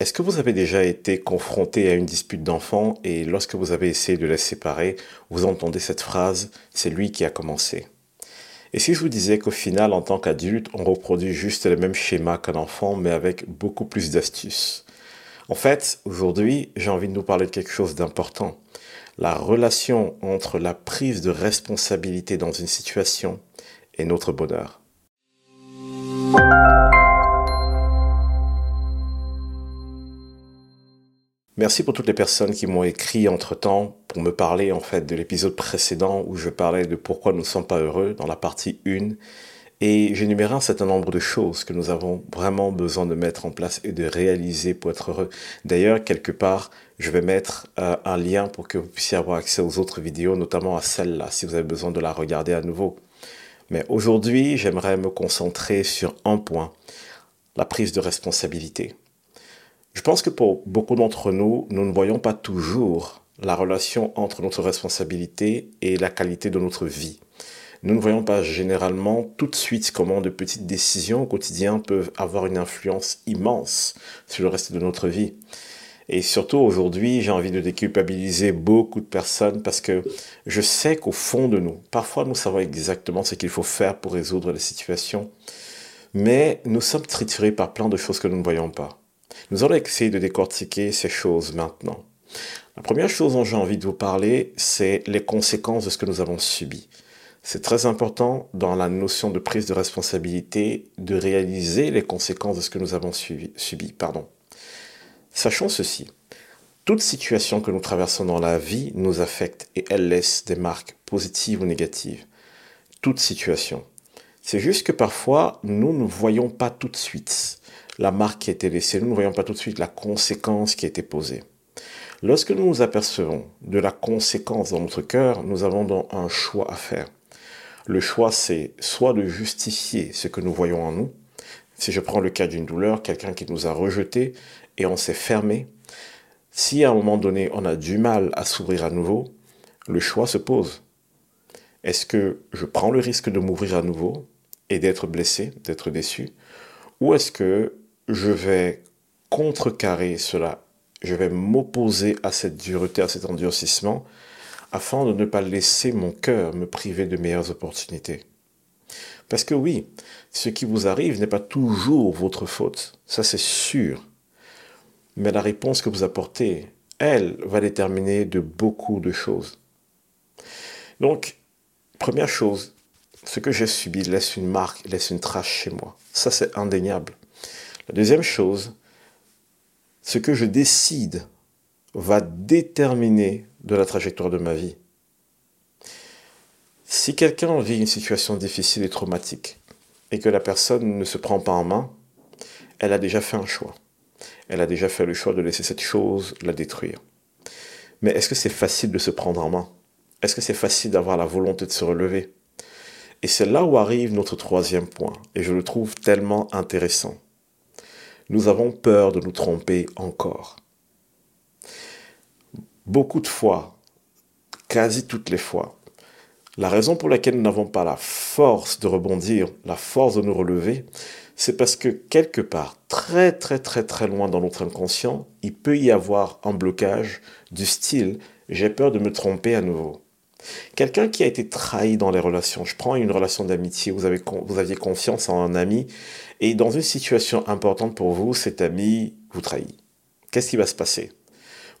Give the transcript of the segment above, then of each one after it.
Est-ce que vous avez déjà été confronté à une dispute d'enfant et lorsque vous avez essayé de les séparer, vous entendez cette phrase ⁇ c'est lui qui a commencé ⁇ Et si je vous disais qu'au final, en tant qu'adulte, on reproduit juste le même schéma qu'un enfant, mais avec beaucoup plus d'astuces En fait, aujourd'hui, j'ai envie de nous parler de quelque chose d'important. La relation entre la prise de responsabilité dans une situation et notre bonheur. Merci pour toutes les personnes qui m'ont écrit entre-temps pour me parler en fait de l'épisode précédent où je parlais de pourquoi nous ne sommes pas heureux dans la partie 1 et j'énumérais un certain nombre de choses que nous avons vraiment besoin de mettre en place et de réaliser pour être heureux. D'ailleurs, quelque part, je vais mettre euh, un lien pour que vous puissiez avoir accès aux autres vidéos, notamment à celle-là, si vous avez besoin de la regarder à nouveau. Mais aujourd'hui, j'aimerais me concentrer sur un point, la prise de responsabilité. Je pense que pour beaucoup d'entre nous, nous ne voyons pas toujours la relation entre notre responsabilité et la qualité de notre vie. Nous ne voyons pas généralement tout de suite comment de petites décisions au quotidien peuvent avoir une influence immense sur le reste de notre vie. Et surtout aujourd'hui, j'ai envie de déculpabiliser beaucoup de personnes parce que je sais qu'au fond de nous, parfois nous savons exactement ce qu'il faut faire pour résoudre les situations, mais nous sommes triturés par plein de choses que nous ne voyons pas. Nous allons essayer de décortiquer ces choses maintenant. La première chose dont j'ai envie de vous parler, c'est les conséquences de ce que nous avons subi. C'est très important dans la notion de prise de responsabilité de réaliser les conséquences de ce que nous avons subi. Pardon. Sachons ceci. Toute situation que nous traversons dans la vie nous affecte et elle laisse des marques positives ou négatives. Toute situation. C'est juste que parfois, nous ne voyons pas tout de suite la marque qui a été laissée. Nous ne voyons pas tout de suite la conséquence qui a été posée. Lorsque nous nous apercevons de la conséquence dans notre cœur, nous avons donc un choix à faire. Le choix, c'est soit de justifier ce que nous voyons en nous. Si je prends le cas d'une douleur, quelqu'un qui nous a rejetés et on s'est fermé, si à un moment donné on a du mal à s'ouvrir à nouveau, le choix se pose. Est-ce que je prends le risque de m'ouvrir à nouveau et d'être blessé, d'être déçu? Ou est-ce que je vais contrecarrer cela, je vais m'opposer à cette dureté, à cet endurcissement, afin de ne pas laisser mon cœur me priver de meilleures opportunités. Parce que oui, ce qui vous arrive n'est pas toujours votre faute, ça c'est sûr. Mais la réponse que vous apportez, elle, va déterminer de beaucoup de choses. Donc, première chose, ce que j'ai subi laisse une marque, laisse une trace chez moi. Ça, c'est indéniable. La deuxième chose, ce que je décide va déterminer de la trajectoire de ma vie. Si quelqu'un vit une situation difficile et traumatique et que la personne ne se prend pas en main, elle a déjà fait un choix. Elle a déjà fait le choix de laisser cette chose la détruire. Mais est-ce que c'est facile de se prendre en main? Est-ce que c'est facile d'avoir la volonté de se relever? Et c'est là où arrive notre troisième point, et je le trouve tellement intéressant nous avons peur de nous tromper encore. Beaucoup de fois, quasi toutes les fois, la raison pour laquelle nous n'avons pas la force de rebondir, la force de nous relever, c'est parce que quelque part, très très très très loin dans notre inconscient, il peut y avoir un blocage du style j'ai peur de me tromper à nouveau. Quelqu'un qui a été trahi dans les relations, je prends une relation d'amitié, vous, avez, aviez confiance en un ami, et dans une situation importante pour vous, cet ami vous trahit. Qu'est-ce qui va se passer?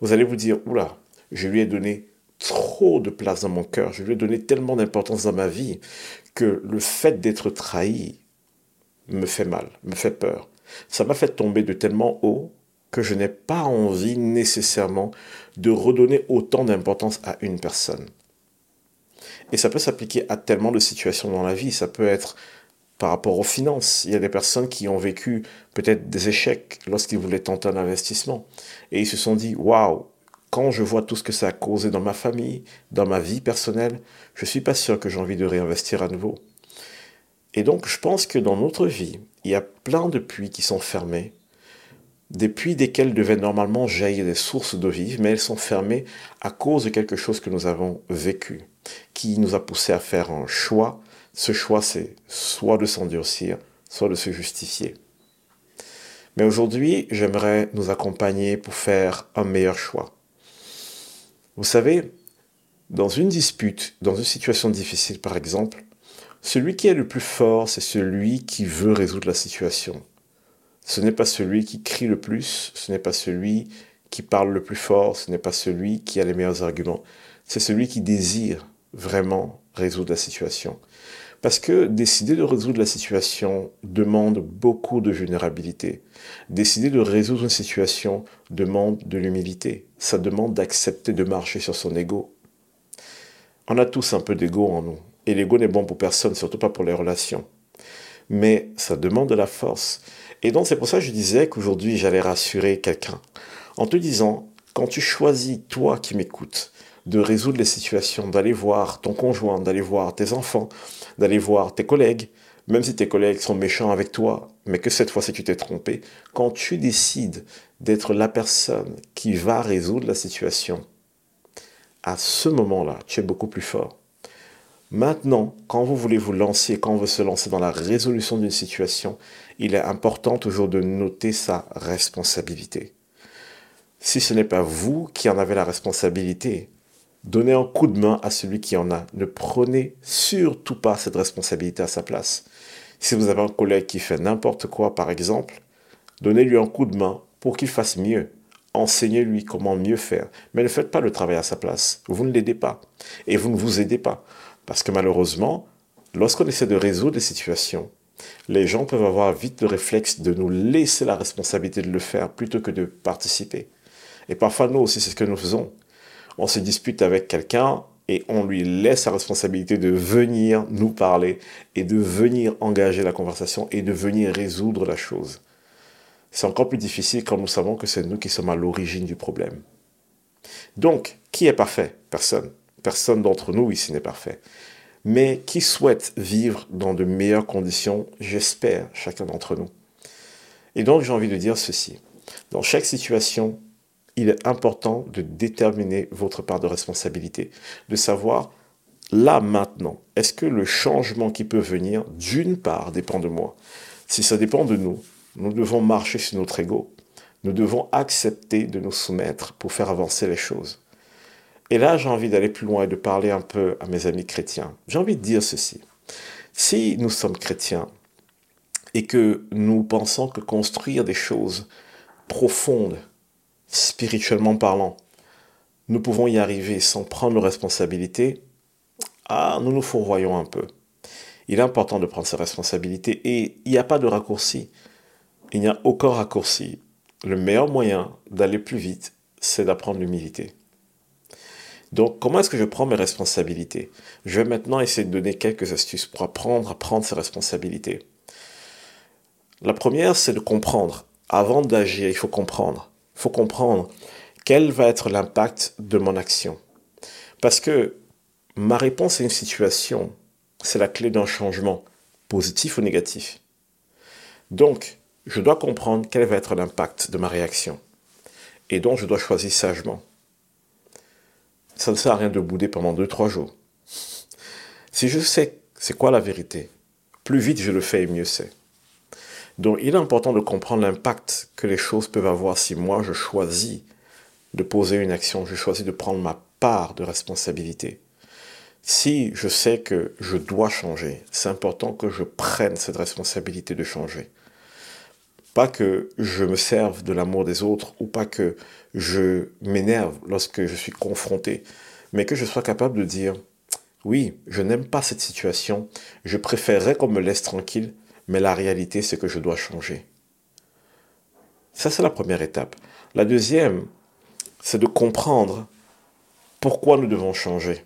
Vous allez vous dire, oula, je lui ai donné trop de place dans mon cœur, je lui ai donné tellement d'importance dans ma vie, que le fait d'être trahi me fait mal, me fait peur. Ça m'a fait tomber de tellement haut que je n'ai pas envie nécessairement de redonner autant d'importance à une personne. Et ça peut s'appliquer à tellement de situations dans la vie. Ça peut être par rapport aux finances. Il y a des personnes qui ont vécu peut-être des échecs lorsqu'ils voulaient tenter un investissement. Et ils se sont dit, waouh, quand je vois tout ce que ça a causé dans ma famille, dans ma vie personnelle, je ne suis pas sûr que j'ai envie de réinvestir à nouveau. Et donc, je pense que dans notre vie, il y a plein de puits qui sont fermés, des puits desquels devaient normalement jaillir des sources d'eau vive, mais elles sont fermées à cause de quelque chose que nous avons vécu qui nous a poussé à faire un choix. Ce choix, c'est soit de s'endurcir, soit de se justifier. Mais aujourd'hui, j'aimerais nous accompagner pour faire un meilleur choix. Vous savez, dans une dispute, dans une situation difficile par exemple, celui qui est le plus fort, c'est celui qui veut résoudre la situation. Ce n'est pas celui qui crie le plus, ce n'est pas celui qui parle le plus fort, ce n'est pas celui qui a les meilleurs arguments, c'est celui qui désire vraiment résoudre la situation. Parce que décider de résoudre la situation demande beaucoup de vulnérabilité. Décider de résoudre une situation demande de l'humilité. Ça demande d'accepter de marcher sur son ego. On a tous un peu d'ego en nous. Et l'ego n'est bon pour personne, surtout pas pour les relations. Mais ça demande de la force. Et donc c'est pour ça que je disais qu'aujourd'hui j'allais rassurer quelqu'un. En te disant, quand tu choisis, toi qui m'écoutes, de résoudre les situations, d'aller voir ton conjoint, d'aller voir tes enfants, d'aller voir tes collègues, même si tes collègues sont méchants avec toi, mais que cette fois-ci tu t'es trompé, quand tu décides d'être la personne qui va résoudre la situation, à ce moment-là, tu es beaucoup plus fort. Maintenant, quand vous voulez vous lancer, quand on veut se lancer dans la résolution d'une situation, il est important toujours de noter sa responsabilité. Si ce n'est pas vous qui en avez la responsabilité, Donnez un coup de main à celui qui en a. Ne prenez surtout pas cette responsabilité à sa place. Si vous avez un collègue qui fait n'importe quoi, par exemple, donnez-lui un coup de main pour qu'il fasse mieux. Enseignez-lui comment mieux faire. Mais ne faites pas le travail à sa place. Vous ne l'aidez pas. Et vous ne vous aidez pas. Parce que malheureusement, lorsqu'on essaie de résoudre des situations, les gens peuvent avoir vite le réflexe de nous laisser la responsabilité de le faire plutôt que de participer. Et parfois, nous aussi, c'est ce que nous faisons on se dispute avec quelqu'un et on lui laisse la responsabilité de venir nous parler et de venir engager la conversation et de venir résoudre la chose. C'est encore plus difficile quand nous savons que c'est nous qui sommes à l'origine du problème. Donc, qui est parfait? Personne. Personne d'entre nous ici n'est parfait. Mais qui souhaite vivre dans de meilleures conditions? J'espère, chacun d'entre nous. Et donc, j'ai envie de dire ceci. Dans chaque situation, il est important de déterminer votre part de responsabilité, de savoir là maintenant, est-ce que le changement qui peut venir, d'une part, dépend de moi? Si ça dépend de nous, nous devons marcher sur notre ego. Nous devons accepter de nous soumettre pour faire avancer les choses. Et là, j'ai envie d'aller plus loin et de parler un peu à mes amis chrétiens. J'ai envie de dire ceci. Si nous sommes chrétiens et que nous pensons que construire des choses profondes spirituellement parlant, nous pouvons y arriver sans prendre nos responsabilités, ah, nous nous fourvoyons un peu. Il est important de prendre ses responsabilités et il n'y a pas de raccourci. Il n'y a aucun raccourci. Le meilleur moyen d'aller plus vite, c'est d'apprendre l'humilité. Donc, comment est-ce que je prends mes responsabilités? Je vais maintenant essayer de donner quelques astuces pour apprendre à prendre ses responsabilités. La première, c'est de comprendre. Avant d'agir, il faut comprendre faut comprendre quel va être l'impact de mon action. Parce que ma réponse à une situation, c'est la clé d'un changement, positif ou négatif. Donc, je dois comprendre quel va être l'impact de ma réaction. Et donc, je dois choisir sagement. Ça ne sert à rien de bouder pendant 2-3 jours. Si je sais c'est quoi la vérité, plus vite je le fais et mieux c'est. Donc il est important de comprendre l'impact que les choses peuvent avoir si moi je choisis de poser une action, je choisis de prendre ma part de responsabilité. Si je sais que je dois changer, c'est important que je prenne cette responsabilité de changer. Pas que je me serve de l'amour des autres ou pas que je m'énerve lorsque je suis confronté, mais que je sois capable de dire, oui, je n'aime pas cette situation, je préférerais qu'on me laisse tranquille, mais la réalité, c'est que je dois changer. Ça, c'est la première étape. La deuxième, c'est de comprendre pourquoi nous devons changer.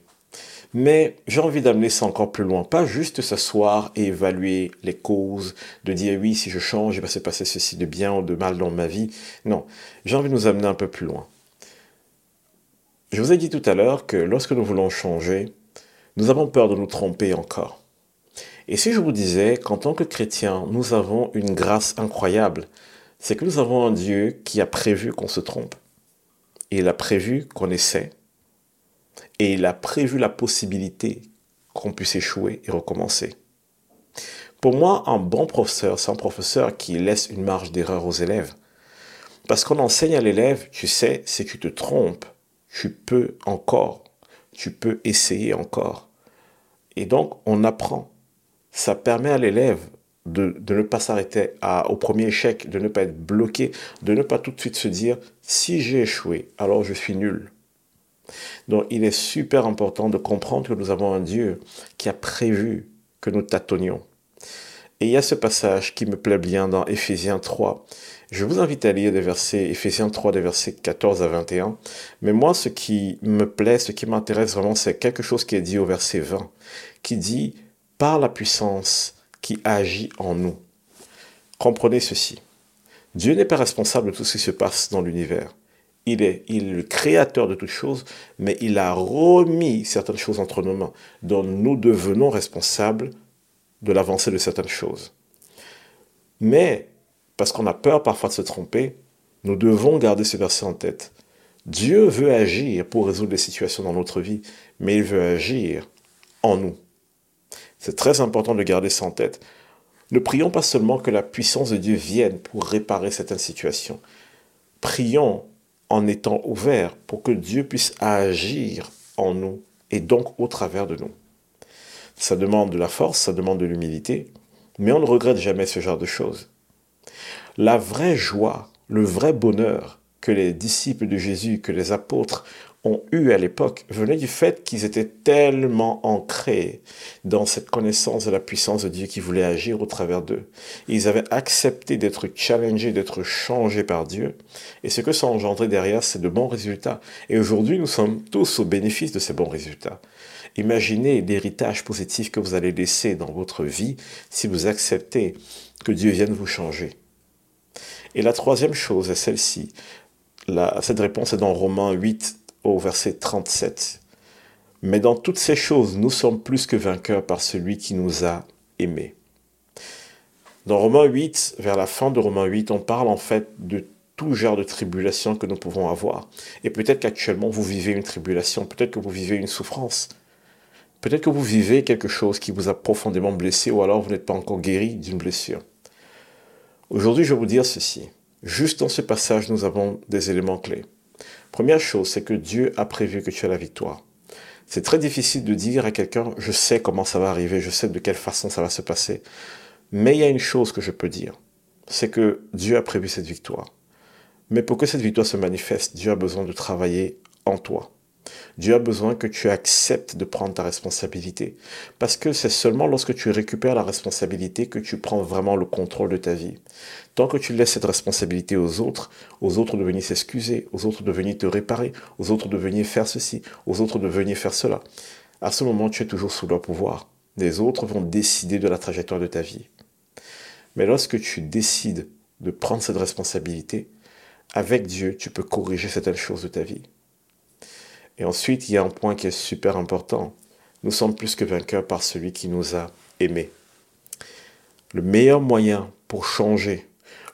Mais j'ai envie d'amener ça encore plus loin. Pas juste s'asseoir et évaluer les causes, de dire oui, si je change, il va se passer ceci de bien ou de mal dans ma vie. Non, j'ai envie de nous amener un peu plus loin. Je vous ai dit tout à l'heure que lorsque nous voulons changer, nous avons peur de nous tromper encore. Et si je vous disais qu'en tant que chrétien, nous avons une grâce incroyable, c'est que nous avons un Dieu qui a prévu qu'on se trompe. Et il a prévu qu'on essaie. Et il a prévu la possibilité qu'on puisse échouer et recommencer. Pour moi, un bon professeur, c'est un professeur qui laisse une marge d'erreur aux élèves. Parce qu'on enseigne à l'élève, tu sais, si tu te trompes, tu peux encore, tu peux essayer encore. Et donc, on apprend. Ça permet à l'élève de, ne pas s'arrêter au premier échec, de ne pas être bloqué, de ne pas tout de suite se dire, si j'ai échoué, alors je suis nul. Donc, il est super important de comprendre que nous avons un Dieu qui a prévu que nous tâtonnions. Et il y a ce passage qui me plaît bien dans Éphésiens 3. Je vous invite à lire des versets, Éphésiens 3, des versets 14 à 21. Mais moi, ce qui me plaît, ce qui m'intéresse vraiment, c'est quelque chose qui est dit au verset 20, qui dit, par la puissance qui agit en nous. Comprenez ceci. Dieu n'est pas responsable de tout ce qui se passe dans l'univers. Il est, le créateur de toutes choses, mais il a remis certaines choses entre nos mains, dont nous devenons responsables de l'avancée de certaines choses. Mais, parce qu'on a peur parfois de se tromper, nous devons garder ce verset en tête. Dieu veut agir pour résoudre des situations dans notre vie, mais il veut agir en nous. C'est très important de garder ça en tête. Ne prions pas seulement que la puissance de Dieu vienne pour réparer certaines situations. Prions en étant ouverts pour que Dieu puisse agir en nous et donc au travers de nous. Ça demande de la force, ça demande de l'humilité, mais on ne regrette jamais ce genre de choses. La vraie joie, le vrai bonheur que les disciples de Jésus, que les apôtres ont eu à l'époque venait du fait qu'ils étaient tellement ancrés dans cette connaissance de la puissance de Dieu qui voulait agir au travers d'eux. Ils avaient accepté d'être challengés, d'être changés par Dieu. Et ce que ça a engendré derrière, c'est de bons résultats. Et aujourd'hui, nous sommes tous au bénéfice de ces bons résultats. Imaginez l'héritage positif que vous allez laisser dans votre vie si vous acceptez que Dieu vienne vous changer. Et la troisième chose est celle-ci. cette réponse est dans Romains 8, au verset 37. Mais dans toutes ces choses, nous sommes plus que vainqueurs par celui qui nous a aimés. Dans Romains 8, vers la fin de Romains 8, on parle en fait de tout genre de tribulation que nous pouvons avoir. Et peut-être qu'actuellement vous vivez une tribulation, peut-être que vous vivez une souffrance, peut-être que vous vivez quelque chose qui vous a profondément blessé ou alors vous n'êtes pas encore guéri d'une blessure. Aujourd'hui, je vais vous dire ceci. Juste dans ce passage, nous avons des éléments clés. Première chose, c'est que Dieu a prévu que tu aies la victoire. C'est très difficile de dire à quelqu'un, je sais comment ça va arriver, je sais de quelle façon ça va se passer. Mais il y a une chose que je peux dire, c'est que Dieu a prévu cette victoire. Mais pour que cette victoire se manifeste, Dieu a besoin de travailler en toi. Dieu a besoin que tu acceptes de prendre ta responsabilité. Parce que c'est seulement lorsque tu récupères la responsabilité que tu prends vraiment le contrôle de ta vie. Tant que tu laisses cette responsabilité aux autres, aux autres de venir s'excuser, aux autres de venir te réparer, aux autres de venir faire ceci, aux autres de venir faire cela, à ce moment, tu es toujours sous leur pouvoir. Les autres vont décider de la trajectoire de ta vie. Mais lorsque tu décides de prendre cette responsabilité, avec Dieu, tu peux corriger certaines choses de ta vie. Et ensuite, il y a un point qui est super important. Nous sommes plus que vainqueurs par celui qui nous a aimés. Le meilleur moyen pour changer,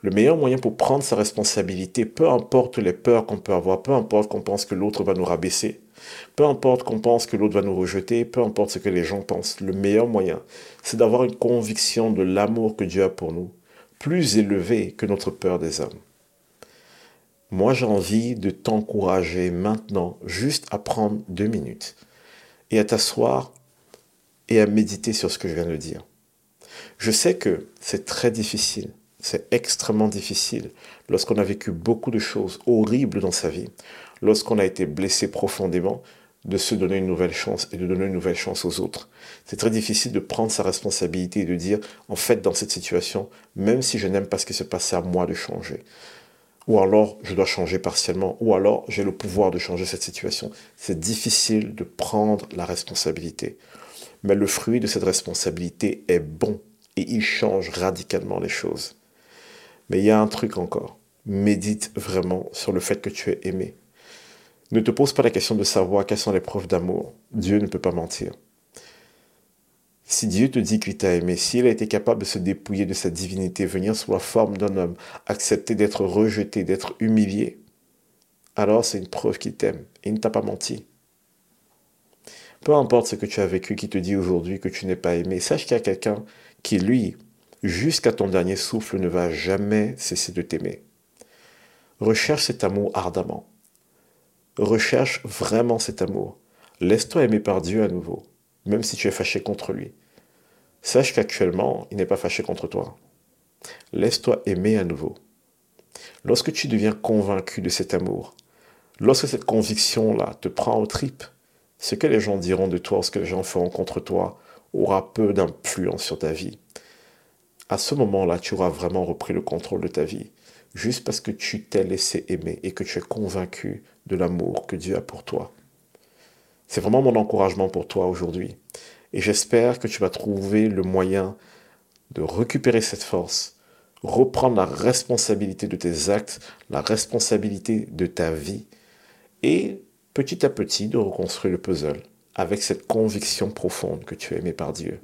le meilleur moyen pour prendre sa responsabilité, peu importe les peurs qu'on peut avoir, peu importe qu'on pense que l'autre va nous rabaisser, peu importe qu'on pense que l'autre va nous rejeter, peu importe ce que les gens pensent, le meilleur moyen, c'est d'avoir une conviction de l'amour que Dieu a pour nous, plus élevé que notre peur des hommes. Moi, j'ai envie de t'encourager maintenant juste à prendre deux minutes et à t'asseoir et à méditer sur ce que je viens de dire. Je sais que c'est très difficile, c'est extrêmement difficile lorsqu'on a vécu beaucoup de choses horribles dans sa vie, lorsqu'on a été blessé profondément, de se donner une nouvelle chance et de donner une nouvelle chance aux autres. C'est très difficile de prendre sa responsabilité et de dire, en fait, dans cette situation, même si je n'aime pas ce qui se passe, à moi de changer ou alors je dois changer partiellement, ou alors j'ai le pouvoir de changer cette situation. C'est difficile de prendre la responsabilité. Mais le fruit de cette responsabilité est bon et il change radicalement les choses. Mais il y a un truc encore. Médite vraiment sur le fait que tu es aimé. Ne te pose pas la question de savoir quelles sont les preuves d'amour. Dieu ne peut pas mentir. Si Dieu te dit qu'il t'a aimé, s'il a été capable de se dépouiller de sa divinité, venir sous la forme d'un homme, accepter d'être rejeté, d'être humilié, alors c'est une preuve qu'il t'aime. Il ne t'a pas menti. Peu importe ce que tu as vécu qui te dit aujourd'hui que tu n'es pas aimé, sache qu'il y a quelqu'un qui, lui, jusqu'à ton dernier souffle, ne va jamais cesser de t'aimer. Recherche cet amour ardemment. Recherche vraiment cet amour. Laisse-toi aimer par Dieu à nouveau, même si tu es fâché contre lui. Sache qu'actuellement, il n'est pas fâché contre toi. Laisse-toi aimer à nouveau. Lorsque tu deviens convaincu de cet amour, lorsque cette conviction-là te prend aux tripes, ce que les gens diront de toi, ce que les gens feront contre toi, aura peu d'influence sur ta vie. À ce moment-là, tu auras vraiment repris le contrôle de ta vie, juste parce que tu t'es laissé aimer et que tu es convaincu de l'amour que Dieu a pour toi. C'est vraiment mon encouragement pour toi aujourd'hui. Et j'espère que tu vas trouver le moyen de récupérer cette force, reprendre la responsabilité de tes actes, la responsabilité de ta vie, et petit à petit de reconstruire le puzzle avec cette conviction profonde que tu es aimé par Dieu.